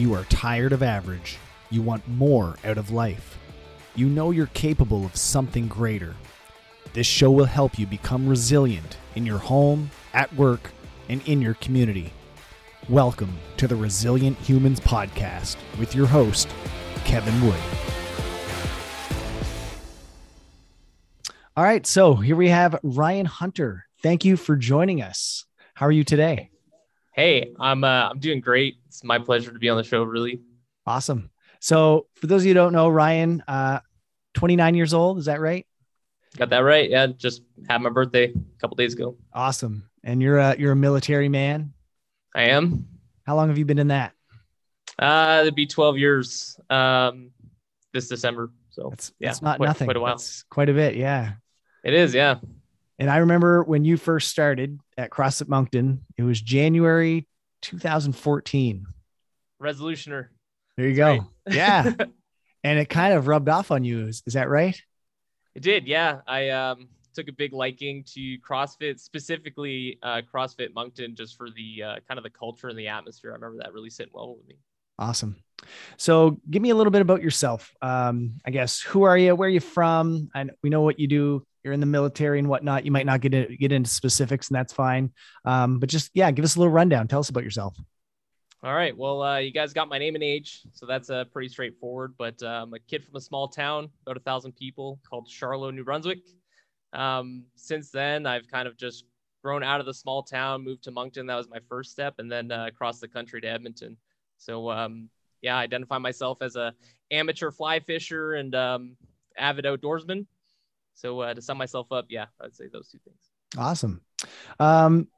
You are tired of average. You want more out of life. You know you're capable of something greater. This show will help you become resilient in your home, at work, and in your community. Welcome to the Resilient Humans Podcast with your host, Kevin Wood. All right, so here we have Ryan Hunter. Thank you for joining us. How are you today? Hey, I'm uh, I'm doing great. It's my pleasure to be on the show. Really awesome. So, for those of you who don't know, Ryan, uh, 29 years old. Is that right? Got that right? Yeah, just had my birthday a couple days ago. Awesome. And you're a you're a military man. I am. How long have you been in that? Uh, it'd be 12 years um, this December. So that's, yeah, it's not quite, nothing. Quite a while. That's quite a bit. Yeah. It is. Yeah. And I remember when you first started at CrossFit Moncton, it was January 2014. Resolutioner. There you That's go. Right. Yeah. and it kind of rubbed off on you. Is, is that right? It did. Yeah. I um, took a big liking to CrossFit, specifically uh, CrossFit Moncton, just for the uh, kind of the culture and the atmosphere. I remember that really sitting well with me. Awesome. So, give me a little bit about yourself. Um, I guess who are you? Where are you from? And we know what you do. You're in the military and whatnot. You might not get get into specifics, and that's fine. Um, but just yeah, give us a little rundown. Tell us about yourself. All right. Well, uh, you guys got my name and age, so that's uh, pretty straightforward. But I'm a kid from a small town, about a thousand people, called Charlotte, New Brunswick. Um, since then, I've kind of just grown out of the small town, moved to Moncton. That was my first step, and then uh, across the country to Edmonton. So um, yeah, I identify myself as a amateur fly fisher and um, avid outdoorsman. So uh, to sum myself up, yeah, I'd say those two things. Awesome. Um,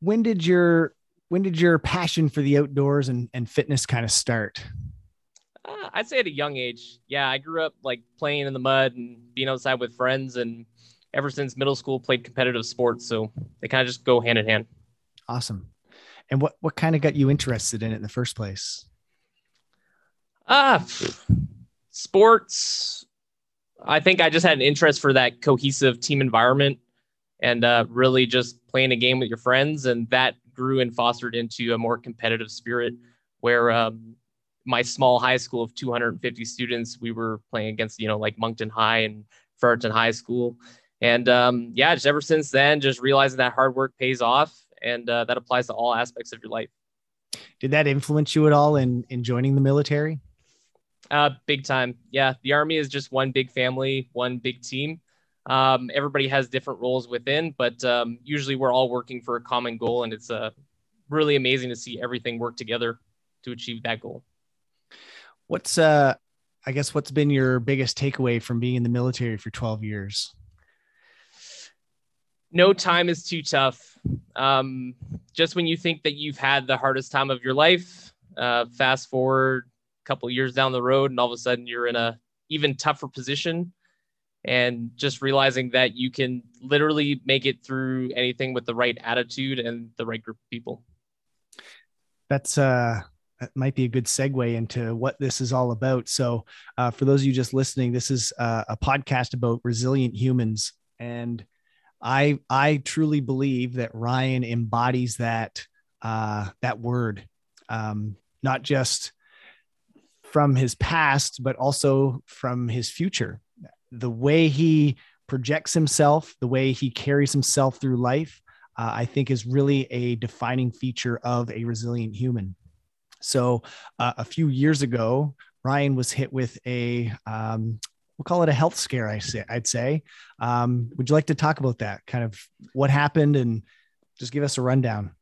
when did your when did your passion for the outdoors and, and fitness kind of start? Uh, I'd say at a young age. Yeah, I grew up like playing in the mud and being outside with friends, and ever since middle school, played competitive sports. So they kind of just go hand in hand. Awesome. And what what kind of got you interested in it in the first place? Ah, uh, sports. I think I just had an interest for that cohesive team environment and uh, really just playing a game with your friends, and that grew and fostered into a more competitive spirit where um, my small high school of 250 students, we were playing against, you know, like Moncton High and Fredericton High School. And um, yeah, just ever since then, just realizing that hard work pays off and uh, that applies to all aspects of your life. Did that influence you at all in, in joining the military? Uh, big time. Yeah. The Army is just one big family, one big team. Um, everybody has different roles within, but um, usually we're all working for a common goal, and it's uh, really amazing to see everything work together to achieve that goal. What's uh, I guess what's been your biggest takeaway from being in the military for 12 years? No time is too tough. Um, just when you think that you've had the hardest time of your life, uh, fast forward couple years down the road, and all of a sudden you're in a even tougher position and just realizing that you can literally make it through anything with the right attitude and the right group of people. That's uh that might be a good segue into what this is all about. So, uh, for those of you just listening, this is uh, a podcast about resilient humans, and I I truly believe that Ryan embodies that uh, that word, um, not just from his past, but also from his future the way he projects himself, the way he carries himself through life, uh, I think is really a defining feature of a resilient human. So, uh, a few years ago, Ryan was hit with a, um, we'll call it a health scare, I say, I'd say. Um, would you like to talk about that? Kind of what happened and just give us a rundown.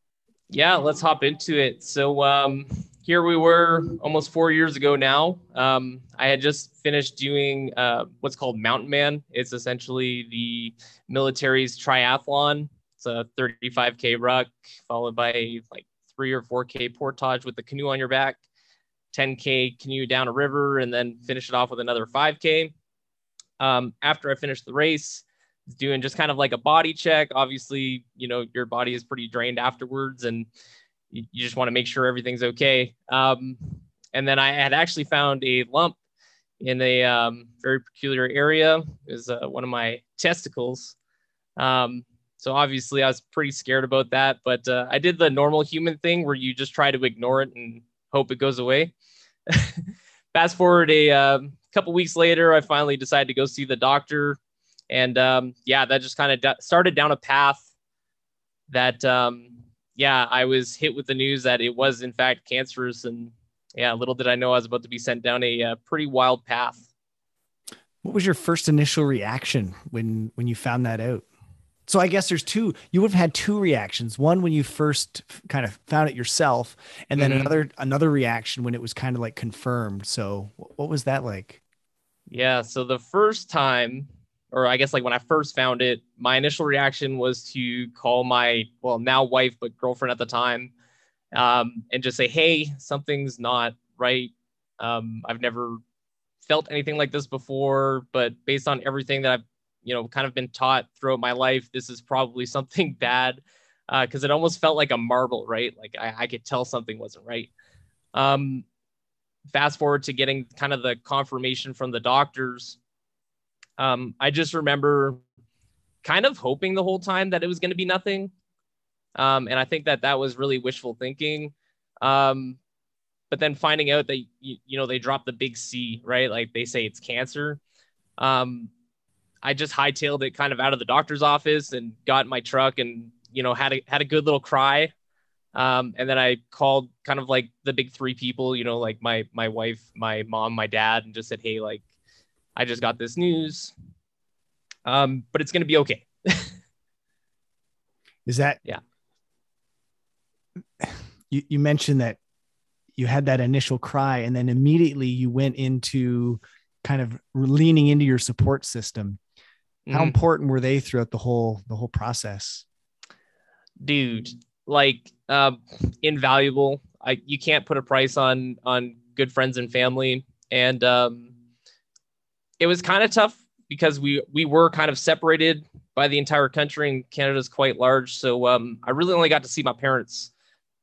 Yeah, let's hop into it. So, um, here we were almost four years ago now. Um, I had just finished doing uh, what's called Mountain Man. It's essentially the military's triathlon. It's a 35K ruck followed by like three or 4K portage with the canoe on your back, 10K canoe down a river, and then finish it off with another 5K. Um, after I finished the race, doing just kind of like a body check. Obviously, you know, your body is pretty drained afterwards and you, just want to make sure everything's okay. Um, and then I had actually found a lump in a um, very peculiar area. It was uh, one of my testicles. Um, so obviously I was pretty scared about that, but uh, I did the normal human thing where you just try to ignore it and hope it goes away. Fast forward a uh, couple weeks later, I finally decided to go see the doctor, and um, yeah, that just kind of started down a path that um, yeah, I was hit with the news that it was in fact cancerous, and yeah, little did I know I was about to be sent down a, a uh, pretty wild path. What was your first initial reaction when when you found that out? So I guess there's two. You would have had two reactions. One when you first kind of found it yourself, and then mm-hmm. another another reaction when it was kind of like confirmed. So what was that like? Yeah. So the first time, or I guess like when I first found it, my initial reaction was to call my well now wife but girlfriend at the time, um, and just say, "Hey, something's not right. Um, I've never felt anything like this before, but based on everything that I've you know kind of been taught throughout my life this is probably something bad. Because uh, it almost felt like a marble right? Like I, I could tell something wasn't right. Um, fast forward to getting kind of the confirmation from the doctors um, i just remember kind of hoping the whole time that it was going to be nothing. Um, and i think that that was really wishful thinking. Um, but then finding out that you, you know they dropped the big c right? Like they say it's cancer. Um, I just hightailed it kind of out of the doctor's office and got in my truck and you know had a had a good little cry. Um, and then I called kind of like the big three people, you know, like my my wife, my mom, my dad, and just said, "Hey, like, I just got this news, um, but it's gonna be okay." Is that yeah? You you mentioned that you had that initial cry, and then immediately you went into kind of leaning into your support system. How mm-hmm. important were they throughout the whole the whole process? Dude, like um, invaluable. I you can't put a price on on good friends and family, and um, it was kind of tough because we we were kind of separated by the entire country, and Canada's quite large. So um, I really only got to see my parents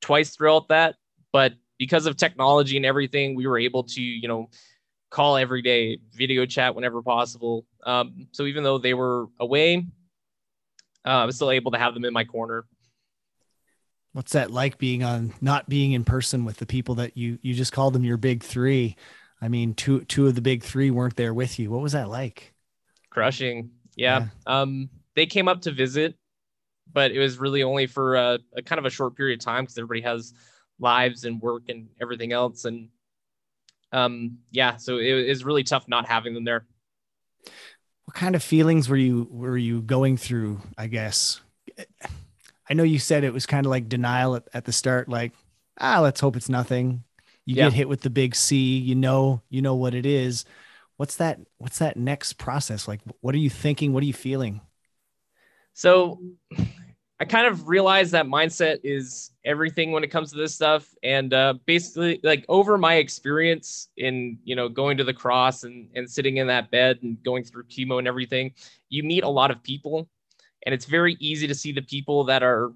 twice throughout that, but because of technology and everything, we were able to you know call every day, video chat whenever possible. Um, so even though they were away, uh, I was still able to have them in my corner. What's that like being on not being in person with the people that you you just called them your big three? I mean, two two of the big three weren't there with you. What was that like? Crushing. Yeah. yeah. Um, they came up to visit, but it was really only for a, a kind of a short period of time because everybody has lives and work and everything else. And um, yeah, so it is really tough not having them there. What kind of feelings were you were you going through? I guess I know you said it was kind of like denial at, at the start, like ah, let's hope it's nothing. You yeah. get hit with the big C, you know, you know what it is. What's that? What's that next process like? What are you thinking? What are you feeling? So I kind of realized that mindset is everything when it comes to this stuff. And uh, basically, like over my experience in you know going to the cross and and sitting in that bed and going through chemo and everything, you meet a lot of people, and it's very easy to see the people that are,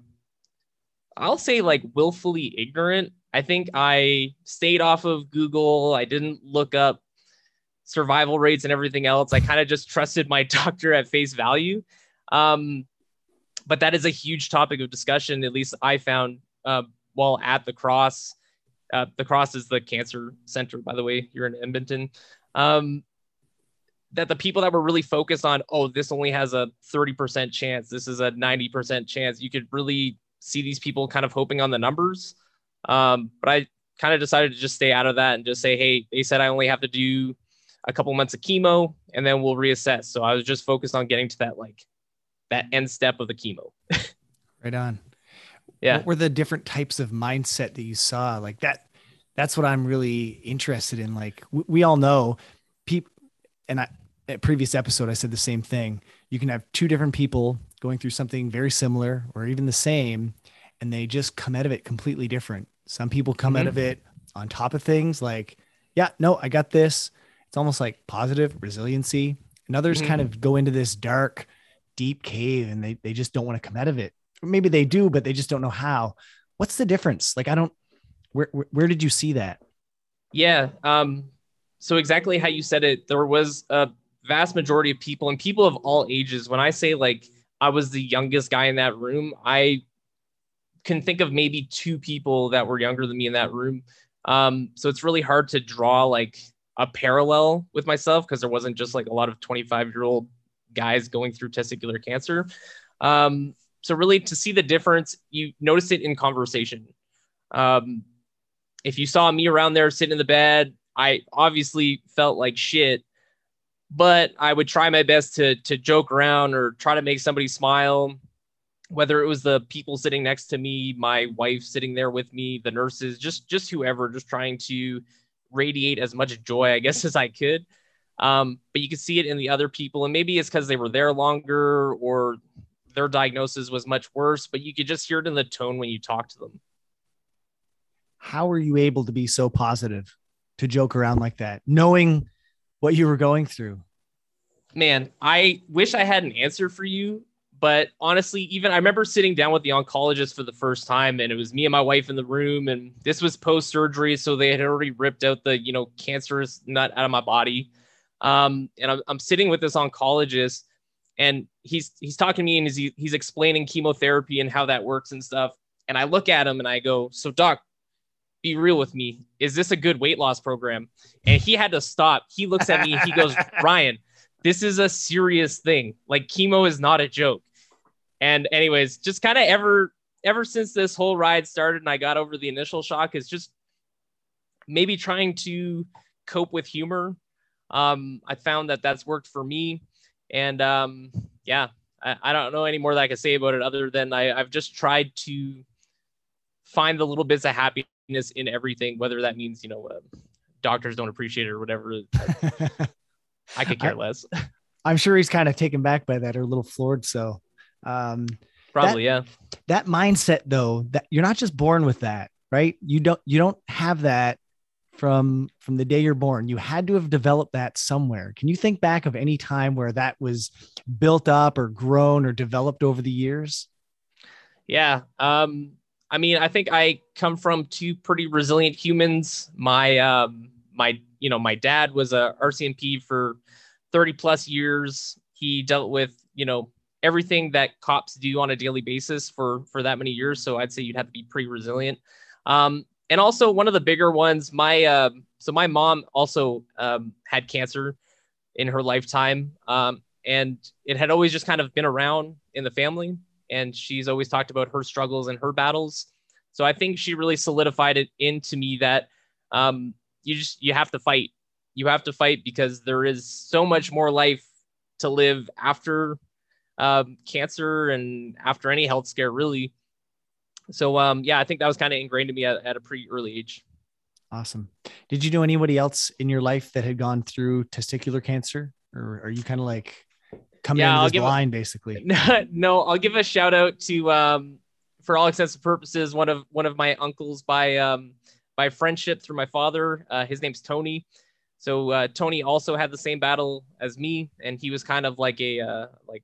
I'll say like willfully ignorant. I think I stayed off of Google. I didn't look up survival rates and everything else. I kind of just trusted my doctor at face value. Um, but that is a huge topic of discussion. At least I found uh, while at the Cross. Uh, the Cross is the cancer center, by the way, here in Edmonton. Um, that the people that were really focused on, oh, this only has a 30% chance, this is a 90% chance. You could really see these people kind of hoping on the numbers. Um, but I kind of decided to just stay out of that and just say, hey, they said I only have to do a couple months of chemo and then we'll reassess. So I was just focused on getting to that like that end step of the chemo. right on. Yeah. What were the different types of mindset that you saw? Like that, that's what I'm really interested in. Like we, we all know people, and I, at previous episode, I said the same thing. You can have two different people going through something very similar or even the same, and they just come out of it completely different. Some people come mm-hmm. out of it on top of things like, yeah, no, I got this. It's almost like positive resiliency. And others mm-hmm. kind of go into this dark, deep cave and they, they just don't want to come out of it. Or maybe they do, but they just don't know how. What's the difference? Like, I don't, where, where, where did you see that? Yeah. Um, so exactly how you said it, there was a vast majority of people and people of all ages. When I say like I was the youngest guy in that room, I can think of maybe two people that were younger than me in that room. Um, so it's really hard to draw like a parallel with myself because there wasn't just like a lot of 25 year old guys going through testicular cancer. Um, so really to see the difference, you notice it in conversation. Um, if you saw me around there sitting in the bed, I obviously felt like shit, but I would try my best to to joke around or try to make somebody smile. Whether it was the people sitting next to me, my wife sitting there with me, the nurses, just just whoever, just trying to radiate as much joy, I guess, as I could. Um, but you could see it in the other people, and maybe it's because they were there longer or their diagnosis was much worse, but you could just hear it in the tone when you talk to them. How are you able to be so positive to joke around like that, knowing what you were going through? Man, I wish I had an answer for you, but honestly, even I remember sitting down with the oncologist for the first time, and it was me and my wife in the room, and this was post surgery, so they had already ripped out the you know cancerous nut out of my body. Um, and I'm, I'm sitting with this oncologist, and he's he's talking to me, and he's he's explaining chemotherapy and how that works and stuff. And I look at him and I go, "So, doc, be real with me. Is this a good weight loss program?" And he had to stop. He looks at me and he goes, "Ryan." This is a serious thing. Like chemo is not a joke. And anyways, just kind of ever ever since this whole ride started and I got over the initial shock is just maybe trying to cope with humor. Um, I found that that's worked for me. And um, yeah, I, I, don't know any more that I can say about it other than I, I've just tried to find the little bits of happiness in everything, whether that means, you know, uh, doctors don't appreciate it or whatever. I could care I, less. I'm sure he's kind of taken back by that or a little floored. So um, Probably, that, yeah. That mindset, though, that you're not just born with that, right? You don't you don't have that from from the day you're born. You had to have developed that somewhere. Can you think back of any time where that was built up or grown or developed over the years? Yeah. Um, I mean, I think I come from two pretty resilient humans. My um, my you know my dad was a RCMP for 30 plus years. He dealt with you know everything that cops do on a daily basis for for that many years. So I'd say you'd have to be pretty resilient. Um, and also one of the bigger ones, my uh, so my mom also um, had cancer in her lifetime, um, and it had always just kind of been around in the family. And she's always talked about her struggles and her battles. So I think she really solidified it into me that um, you just you have to fight. You have to fight because there is so much more life to live after um, cancer and after any health scare, really. So, um, yeah, I think that was kind of ingrained in me at, at a pretty early age. Awesome. Did you know anybody else in your life that had gone through testicular cancer, or are you kind of like coming yeah, into this line, a, basically? no, I'll give a shout out to, um, for all extensive purposes, one of one of my uncles by um, by friendship through my father. Uh, his name's Tony. So uh, Tony also had the same battle as me, and he was kind of like a uh, like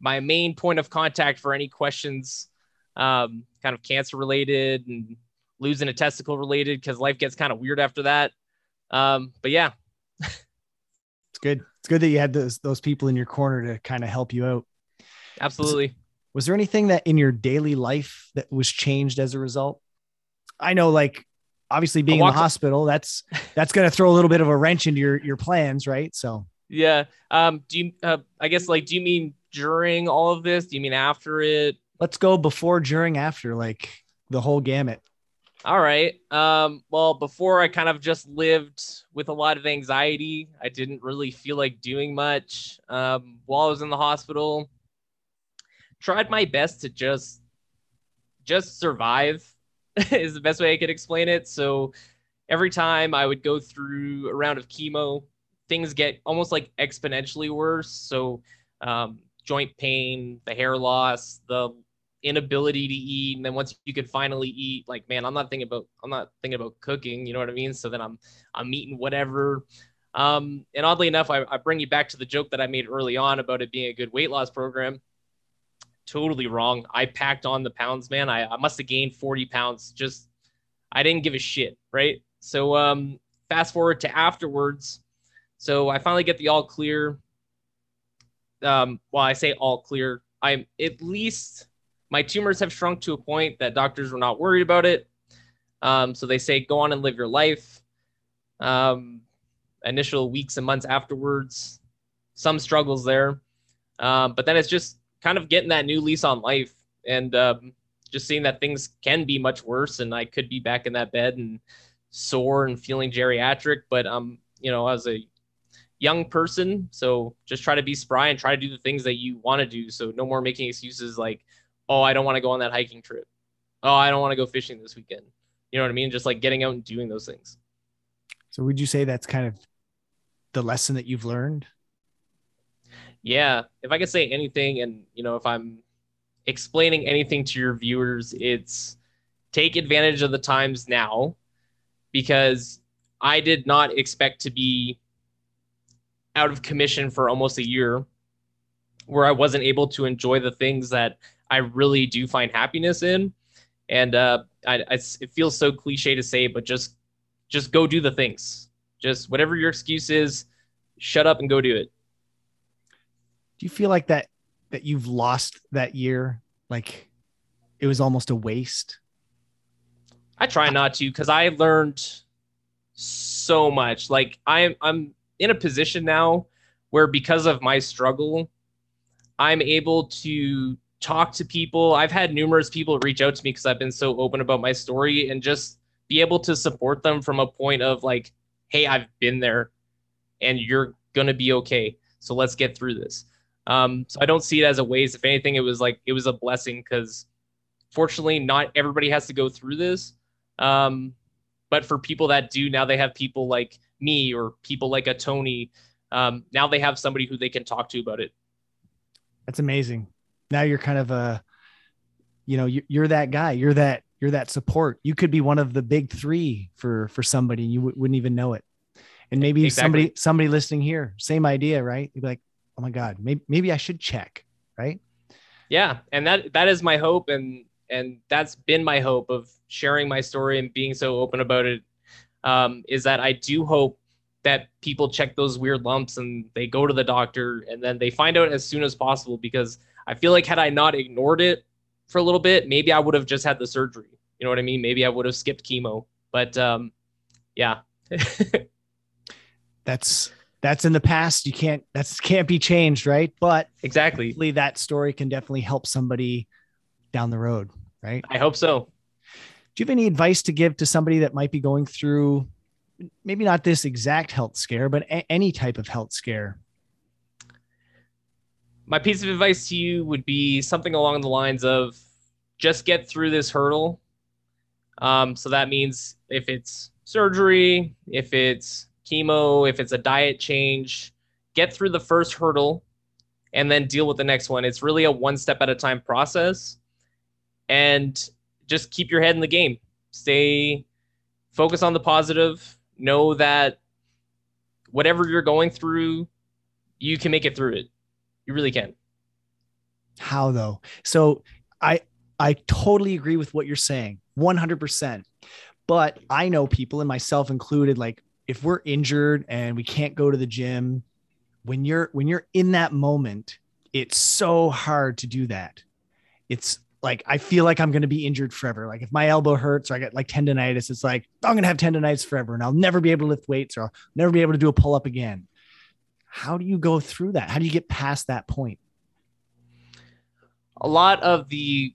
my main point of contact for any questions, um, kind of cancer related and losing a testicle related, because life gets kind of weird after that. Um, but yeah, it's good. It's good that you had those those people in your corner to kind of help you out. Absolutely. Was, was there anything that in your daily life that was changed as a result? I know, like obviously being in the hospital, that's that's going to throw a little bit of a wrench into your your plans, right? So yeah. Um. Do you? Uh, I guess like, do you mean during all of this? Do you mean after it? Let's go before, during, after, like the whole gamut. All right. Um, well, before I kind of just lived with a lot of anxiety. I didn't really feel like doing much um, while I was in the hospital. Tried my best to just just survive is the best way I could explain it. So every time I would go through a round of chemo, things get almost like exponentially worse. So um, joint pain, the hair loss, the inability to eat, and then once you could finally eat, like man, I'm not thinking about I'm not thinking about cooking. You know what I mean? So then I'm I'm eating whatever. Um, and oddly enough, I, I bring you back to the joke that I made early on about it being a good weight loss program. Totally wrong. I packed on the pounds, man. I, I must have gained 40 pounds. Just I didn't give a shit, right? So um, fast forward to afterwards. So I finally get the all clear um, while I say all clear, I'm at least my tumors have shrunk to a point that doctors were not worried about it. Um, so they say go on and live your life. Um, initial weeks and months afterwards, some struggles there, um, but then it's just kind of getting that new lease on life and um, just seeing that things can be much worse, and I could be back in that bed and sore and feeling geriatric. But um, you know, as a young person, so just try to be spry and try to do the things that you want to do. So no more making excuses like, oh, I don't want to go on that hiking trip. Oh, I don't want to go fishing this weekend. You know what I mean? Just like getting out and doing those things. So would you say that's kind of the lesson that you've learned? Yeah, if I could say anything, and you know, if I'm explaining anything to your viewers, it's take advantage of the times now because I did not expect to be out of commission for almost a year where I wasn't able to enjoy the things that I really do find happiness in. And uh, I, I, it feels so cliche to say, but just just go do the things. Just whatever your excuse is, shut up and go do it. Do you feel like that that you've lost that year? Like it was almost a waste? I try not to because I learned so much. Like I'm I'm in a position now where because of my struggle, I'm able to talk to people. I've had numerous people reach out to me because I've been so open about my story and just be able to support them from a point of like, hey, I've been there and you're gonna be okay. So let's get through this. Um, so I don't see it as a waste. If anything, it was like it was a blessing because fortunately, not everybody has to go through this. Um, but for people that do, now they have people like me or people like a Tony. Um, now they have somebody who they can talk to about it. That's amazing. Now you're kind of a, you know, you're that guy. You're that you're that support. You could be one of the big three for for somebody, and you w- wouldn't even know it. And maybe exactly. somebody somebody listening here, same idea, right? You'd be like, oh my god, maybe maybe I should check, right? Yeah, and that that is my hope, and and that's been my hope of sharing my story and being so open about it. Um, is that I do hope that people check those weird lumps and they go to the doctor and then they find out as soon as possible because I feel like had I not ignored it for a little bit, maybe I would have just had the surgery. You know what I mean? Maybe I would have skipped chemo. But um, yeah. that's that's in the past. You can't that's can't be changed, right? But exactly, that story can definitely help somebody down the road, right? I hope so. Do you have any advice to give to somebody that might be going through maybe not this exact health scare, but a- any type of health scare? My piece of advice to you would be something along the lines of just get through this hurdle. Um, so that means if it's surgery, if it's chemo, if it's a diet change, get through the first hurdle and then deal with the next one. It's really a one step at a time process. And just keep your head in the game. Stay focus on the positive. Know that whatever you're going through, you can make it through it. You really can. How though? So I I totally agree with what you're saying. 100%. But I know people and myself included like if we're injured and we can't go to the gym, when you're when you're in that moment, it's so hard to do that. It's like I feel like I'm going to be injured forever. Like if my elbow hurts or I get like tendonitis, it's like I'm going to have tendonitis forever and I'll never be able to lift weights or I'll never be able to do a pull up again. How do you go through that? How do you get past that point? A lot of the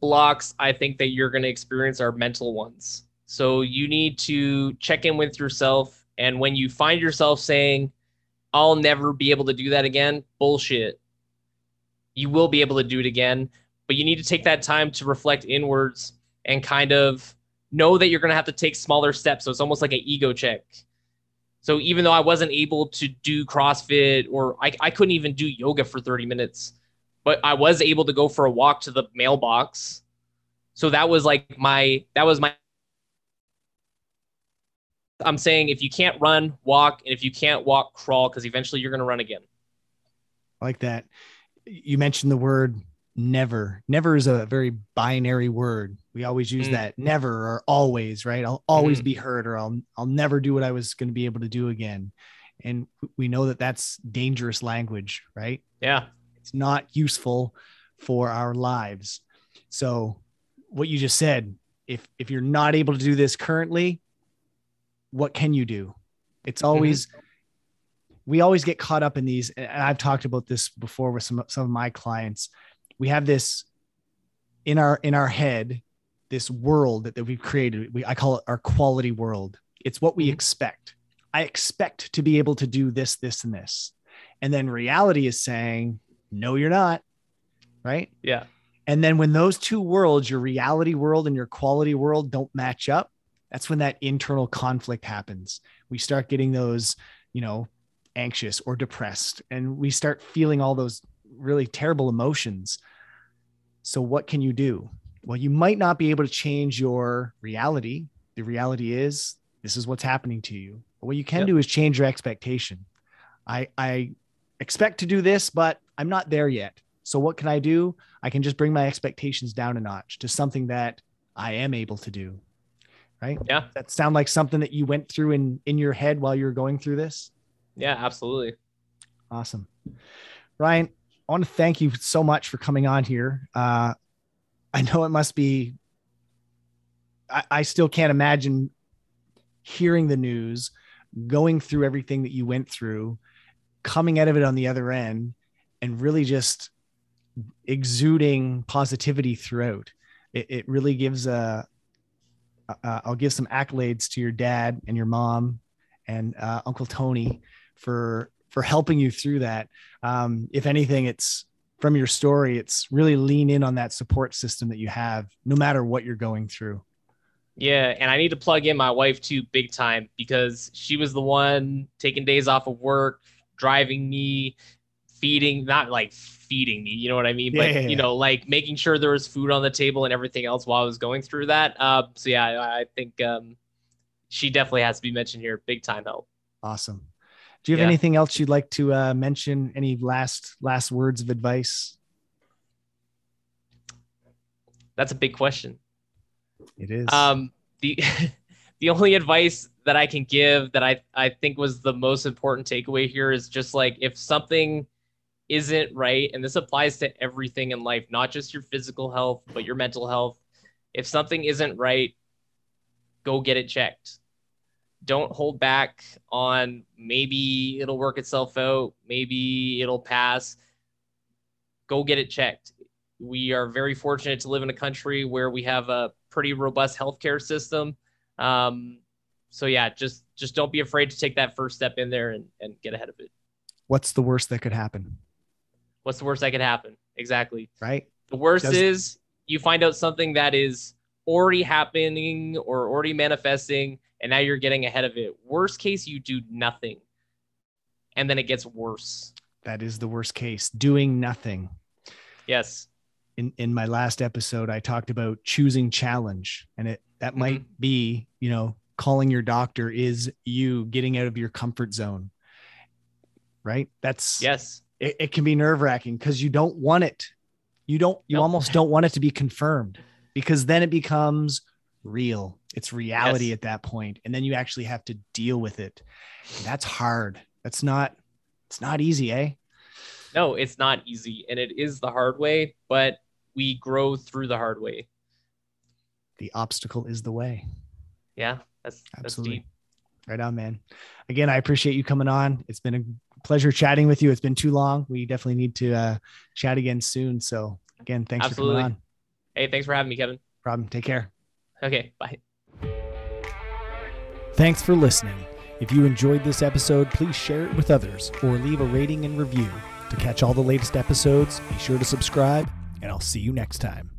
blocks I think that you're going to experience are mental ones. So you need to check in with yourself. And when you find yourself saying, I'll never be able to do that again, bullshit. You will be able to do it again, but you need to take that time to reflect inwards and kind of know that you're going to have to take smaller steps. So it's almost like an ego check. So even though I wasn't able to do CrossFit or I, I couldn't even do yoga for 30 minutes, but I was able to go for a walk to the mailbox. So that was like my, that was my I'm saying if you can't run, walk, and if you can't walk, crawl, because eventually you're going to run again. like that. You mentioned the word never. Never is a very binary word. We always use mm. that never or always, right? I'll always mm. be hurt or I'll I'll never do what I was going to be able to do again. And we know that that's dangerous language, right? Yeah. It's not useful for our lives. So what you just said, if if you're not able to do this currently, what can you do? It's always mm-hmm. we always get caught up in these, and I've talked about this before with some some of my clients. We have this in our in our head, this world that, that we've created. We I call it our quality world. It's what we mm-hmm. expect. I expect to be able to do this, this, and this. And then reality is saying, no, you're not. Right. Yeah. And then when those two worlds, your reality world and your quality world, don't match up, that's when that internal conflict happens. We start getting those, you know, anxious or depressed, and we start feeling all those really terrible emotions. So, what can you do? Well, you might not be able to change your reality. The reality is this is what's happening to you. But what you can yep. do is change your expectation. I, I expect to do this, but I'm not there yet. So what can I do? I can just bring my expectations down a notch to something that I am able to do. Right? Yeah. That sound like something that you went through in in your head while you were going through this? Yeah, absolutely. Awesome. Ryan, I want to thank you so much for coming on here. Uh, I know it must be I, I still can't imagine hearing the news, going through everything that you went through, coming out of it on the other end, and really just exuding positivity throughout. It, it really gives a. Uh, I'll give some accolades to your dad and your mom and uh, Uncle Tony for for helping you through that. Um, if anything, it's from your story. It's really lean in on that support system that you have, no matter what you're going through. Yeah, and I need to plug in my wife too, big time, because she was the one taking days off of work, driving me, feeding, not like feeding me, you know what I mean? But, yeah, yeah, you know, like making sure there was food on the table and everything else while I was going through that. Uh, so, yeah, I, I think um, she definitely has to be mentioned here. Big time help. Awesome. Do you have anything else you'd like to uh, mention? Any last last words of advice? That's a big question. It is. Um, the the only advice that I can give that I I think was the most important takeaway here is just like if something isn't right, and this applies to everything in life, not just your physical health, but your mental health. If something isn't right, go get it checked. Don't hold back on maybe it'll work itself out, maybe it'll pass. Go get it checked. We are very fortunate to live in a country where we have a pretty robust healthcare system. Um, so yeah, just just don't be afraid to take that first step in there and, and get ahead of it. What's the worst that could happen? What's the worst that could happen? Exactly. Right. The worst Does- is you find out something that is already happening or already manifesting, and now you're getting ahead of it. Worst case, you do nothing, and then it gets worse. That is the worst case. Doing nothing. Yes. In in my last episode, I talked about choosing challenge, and it that mm-hmm. might be, you know, calling your doctor is you getting out of your comfort zone. Right? That's yes it, it can be nerve wracking because you don't want it. You don't, you nope. almost don't want it to be confirmed because then it becomes real. It's reality yes. at that point, And then you actually have to deal with it. That's hard. That's not, it's not easy, eh? No, it's not easy. And it is the hard way, but we grow through the hard way. The obstacle is the way. Yeah, that's absolutely that's right on, man. Again, I appreciate you coming on. It's been a pleasure chatting with you. It's been too long. We definitely need to uh, chat again soon. So again, thanks Absolutely. for coming on. Hey, thanks for having me, Kevin. Problem. Take care. Okay. Bye. Thanks for listening. If you enjoyed this episode, please share it with others or leave a rating and review. To catch all the latest episodes, be sure to subscribe, and I'll see you next time.